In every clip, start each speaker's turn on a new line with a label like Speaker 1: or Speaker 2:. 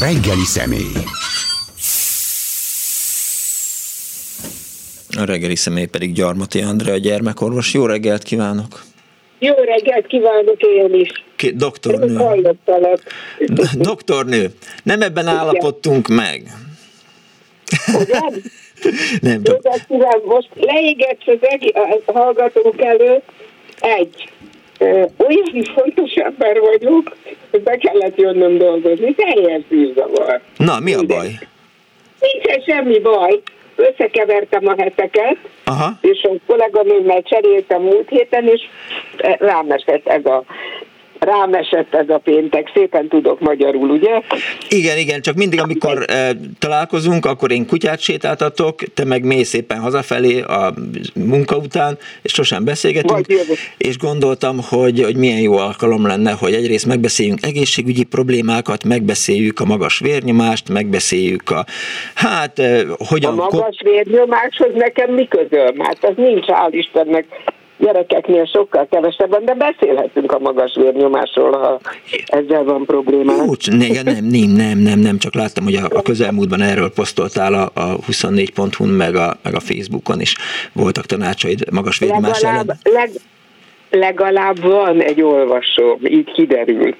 Speaker 1: reggeli személy.
Speaker 2: A reggeli személy pedig Gyarmati Andrea, a gyermekorvos. Jó reggelt kívánok!
Speaker 3: Jó reggelt kívánok én is!
Speaker 2: Ki, doktornő. doktornő, nem ebben Igen. állapodtunk meg.
Speaker 3: Ugyan? nem csak. Most leégetsz az egy hallgatók előtt egy olyan fontos ember vagyok, be kellett jönnöm dolgozni. Teljes bűzavar.
Speaker 2: Na, mi a baj?
Speaker 3: Nincsen semmi baj. Összekevertem a heteket, Aha. és a kolléganőmmel cseréltem múlt héten, és rám esett ez a rám esett ez a péntek, szépen tudok magyarul, ugye?
Speaker 2: Igen, igen, csak mindig, amikor e, találkozunk, akkor én kutyát sétáltatok, te meg mész szépen hazafelé a munka után, és sosem beszélgetünk, és gondoltam, hogy, hogy milyen jó alkalom lenne, hogy egyrészt megbeszéljünk egészségügyi problémákat, megbeszéljük a magas vérnyomást, megbeszéljük a, hát, e, hogyan...
Speaker 3: A magas vérnyomáshoz nekem mi közöm? Hát az nincs, hál' Istennek gyerekeknél sokkal kevesebben, de beszélhetünk a magas vérnyomásról, ha ezzel van probléma. Jó,
Speaker 2: nem, nem, nem, nem, nem, csak láttam, hogy a, a közelmúltban erről posztoltál a, a 24.hu-n, meg a, meg a Facebookon is voltak tanácsaid magas vérnyomás ellen. Leg,
Speaker 3: legalább van egy olvasó, így kiderül.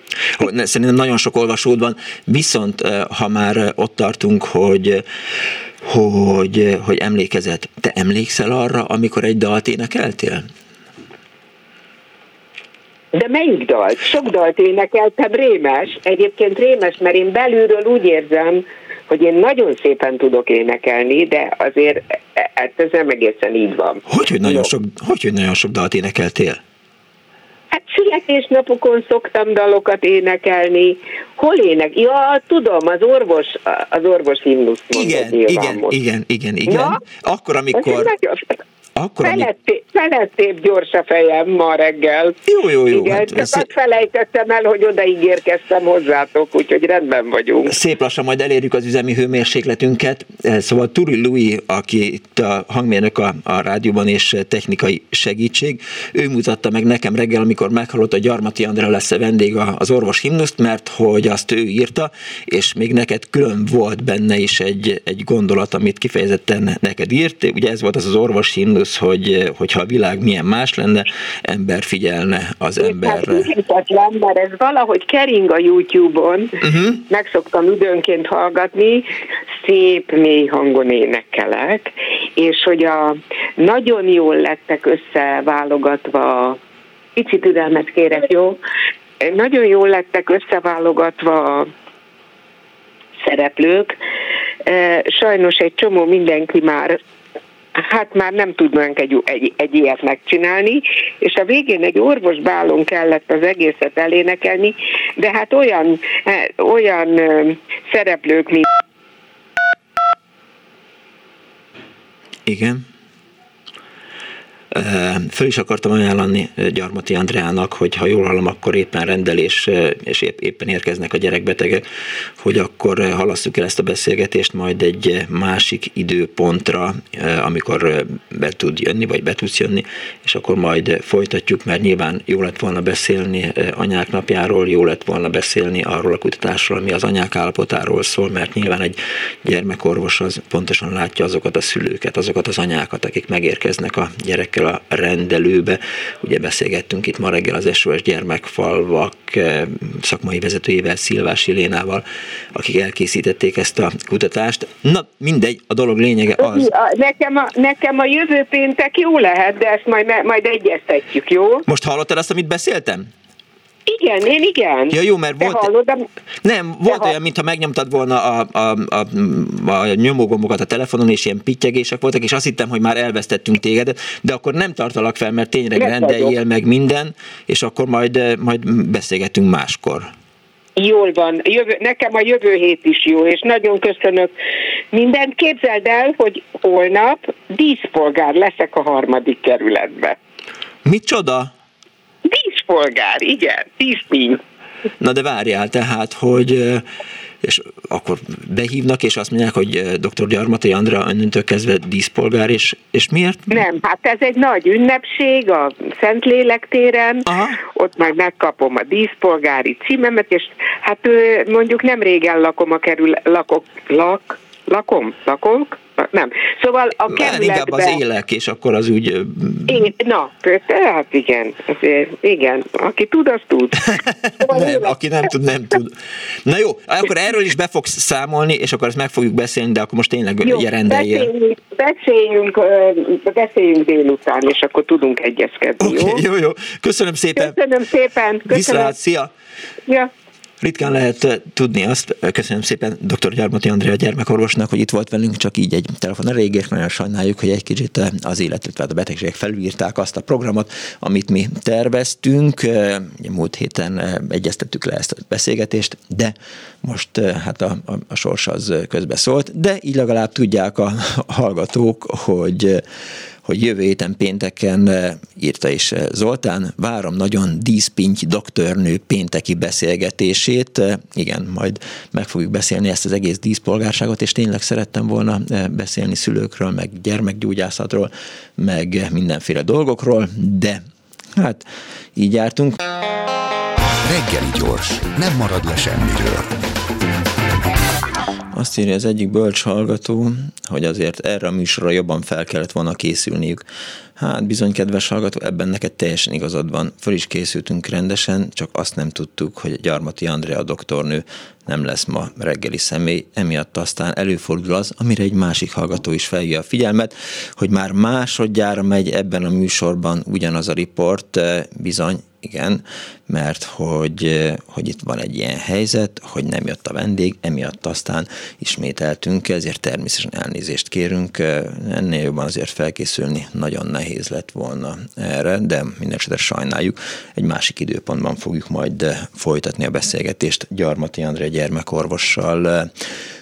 Speaker 2: Szerintem nagyon sok olvasód van, viszont ha már ott tartunk, hogy hogy, hogy emlékezett. Te emlékszel arra, amikor egy dalt énekeltél?
Speaker 3: De melyik dalt? Sok dalt énekeltem, rémes. Egyébként rémes, mert én belülről úgy érzem, hogy én nagyon szépen tudok énekelni, de azért hát ez nem egészen így van.
Speaker 2: Hogy, hogy nagyon, sok, hogy, hogy nagyon sok dalt énekeltél?
Speaker 3: Hát születésnapokon szoktam dalokat énekelni. Hol ének? Ja, tudom, az orvos, az orvos himnusz
Speaker 2: igen, igen, igen, igen, igen, Na? Akkor, amikor...
Speaker 3: Akkor, feletté, felettébb gyors a fejem ma reggel.
Speaker 2: Jó, jó, jó.
Speaker 3: Igen, hát, csak szép... azt felejtettem el, hogy odaig érkeztem hozzátok, úgyhogy rendben vagyunk.
Speaker 2: Szép lassan majd elérjük az üzemi hőmérsékletünket. Eh, szóval Turi Louis, aki itt a hangmérnök a, a rádióban és technikai segítség, ő mutatta meg nekem reggel, amikor meghallott a Gyarmati Andrea lesz a vendég az orvos himnuszt, mert hogy azt ő írta, és még neked külön volt benne is egy, egy gondolat, amit kifejezetten neked írt. Ugye ez volt az az orvos himnusz, az, hogy, hogyha a világ milyen más lenne, ember figyelne az hát emberre.
Speaker 3: Hát mert ez valahogy kering a YouTube-on, uh-huh. meg szoktam időnként hallgatni, szép mély hangon énekelek, és hogy a nagyon jól lettek összeválogatva, pici türelmet kérek, jó? Nagyon jól lettek összeválogatva szereplők. Sajnos egy csomó mindenki már hát már nem tudnánk egy, egy, egy ilyet megcsinálni, és a végén egy orvosbálon kellett az egészet elénekelni, de hát olyan, eh, olyan szereplők, mint
Speaker 2: igen. Föl is akartam ajánlani Gyarmati Andreának, hogy ha jól hallom, akkor éppen rendelés, és épp, éppen érkeznek a gyerekbetegek, hogy akkor halasszuk el ezt a beszélgetést majd egy másik időpontra, amikor be tud jönni, vagy be tudsz jönni, és akkor majd folytatjuk, mert nyilván jó lett volna beszélni anyák napjáról, jó lett volna beszélni arról a kutatásról, ami az anyák állapotáról szól, mert nyilván egy gyermekorvos az pontosan látja azokat a szülőket, azokat az anyákat, akik megérkeznek a gyerekkel ezekkel a rendelőbe. Ugye beszélgettünk itt ma reggel az SOS gyermekfalvak eh, szakmai vezetőjével, Szilvás Ilénával, akik elkészítették ezt a kutatást. Na, mindegy, a dolog lényege az.
Speaker 3: Nekem a, nekem a jövő péntek jó lehet, de ezt majd, majd egyeztetjük, jó?
Speaker 2: Most hallottad azt, amit beszéltem?
Speaker 3: Igen, én igen.
Speaker 2: Ja, jó, mert volt... Hallod, de... Nem, volt de olyan, mintha megnyomtad volna a, a, a, a nyomógombokat a telefonon, és ilyen pittyegések voltak, és azt hittem, hogy már elvesztettünk téged, de akkor nem tartalak fel, mert tényleg rendeljél meg minden, és akkor majd, majd beszélgetünk máskor.
Speaker 3: Jól van. Jövő, nekem a jövő hét is jó, és nagyon köszönök mindent. Képzeld el, hogy holnap díszpolgár leszek a harmadik kerületbe.
Speaker 2: Micsoda?
Speaker 3: Díszpolgár, igen, díszpín.
Speaker 2: Na de várjál tehát, hogy
Speaker 4: és akkor behívnak, és azt mondják, hogy dr. Gyarmati Andrea önnöntől kezdve díszpolgár, és, és miért?
Speaker 3: Nem, hát ez egy nagy ünnepség a Szentlélek téren, Aha. ott majd megkapom a díszpolgári címemet, és hát mondjuk nem régen lakom a kerül, lakok, lak, lakom, lakok, nem. Szóval a kerületben...
Speaker 4: Inkább az élek, és akkor az úgy...
Speaker 3: Én, na, hát igen, igen, aki tud, az tud.
Speaker 4: Szóval nem, aki nem tud, nem tud. Na jó, akkor erről is be fogsz számolni, és akkor ezt meg fogjuk beszélni, de akkor most tényleg jó, rendeljél.
Speaker 3: Beszéljünk, beszéljünk, beszéljünk délután, és akkor tudunk egyezkedni,
Speaker 4: okay, jó? jó? Jó, Köszönöm szépen.
Speaker 3: Köszönöm szépen. Köszönöm.
Speaker 4: Viszlát, szia.
Speaker 3: Ja.
Speaker 4: Ritkán lehet eh, tudni azt, eh, köszönöm szépen dr. Gyarmati Andrea gyermekorvosnak, hogy itt volt velünk, csak így egy telefon a régés, nagyon sajnáljuk, hogy egy kicsit eh, az életet, tehát a betegségek felülírták azt a programot, amit mi terveztünk. Ugye múlt héten egyeztettük le ezt a beszélgetést, de most hát a, a, a sors az közbe szólt, de így legalább tudják a hallgatók, hogy hogy jövő héten pénteken eh, írta is eh, Zoltán, várom nagyon díszpinty doktornő pénteki beszélgetését. Eh, igen, majd meg fogjuk beszélni ezt az egész díszpolgárságot, és tényleg szerettem volna beszélni szülőkről, meg gyermekgyógyászatról, meg mindenféle dolgokról, de hát így jártunk.
Speaker 1: Reggeli gyors, nem marad le semmiről.
Speaker 4: Azt írja az egyik bölcs hallgató, hogy azért erre a műsorra jobban fel kellett volna készülniük. Hát bizony, kedves hallgató, ebben neked teljesen igazad van. Föl is készültünk rendesen, csak azt nem tudtuk, hogy Gyarmati Andrea doktornő nem lesz ma reggeli személy, emiatt aztán előfordul az, amire egy másik hallgató is felhívja a figyelmet, hogy már másodjára megy ebben a műsorban ugyanaz a riport, eh, bizony igen, mert hogy, hogy itt van egy ilyen helyzet, hogy nem jött a vendég, emiatt aztán ismételtünk, ezért természetesen elnézést kérünk, ennél jobban azért felkészülni nagyon nehéz lett volna erre, de minden esetre sajnáljuk. Egy másik időpontban fogjuk majd folytatni a beszélgetést Gyarmati André gyermekorvossal,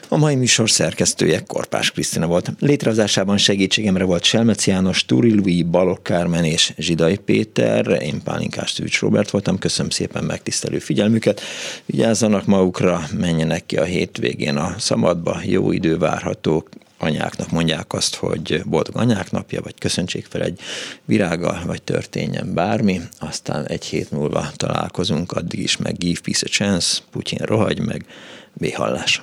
Speaker 4: a mai műsor szerkesztője Korpás Krisztina volt. Létrehozásában segítségemre volt Selmec János, Turi Louis, Balok Kármen és Zsidai Péter. Én Pálinkás Tűcs Robert voltam. Köszönöm szépen megtisztelő figyelmüket. Vigyázzanak magukra, menjenek ki a hétvégén a szabadba. Jó idő várható anyáknak mondják azt, hogy boldog anyák napja, vagy köszöntsék fel egy virággal, vagy történjen bármi, aztán egy hét múlva találkozunk, addig is meg give peace a chance, Putyin rohagy meg, béhallás.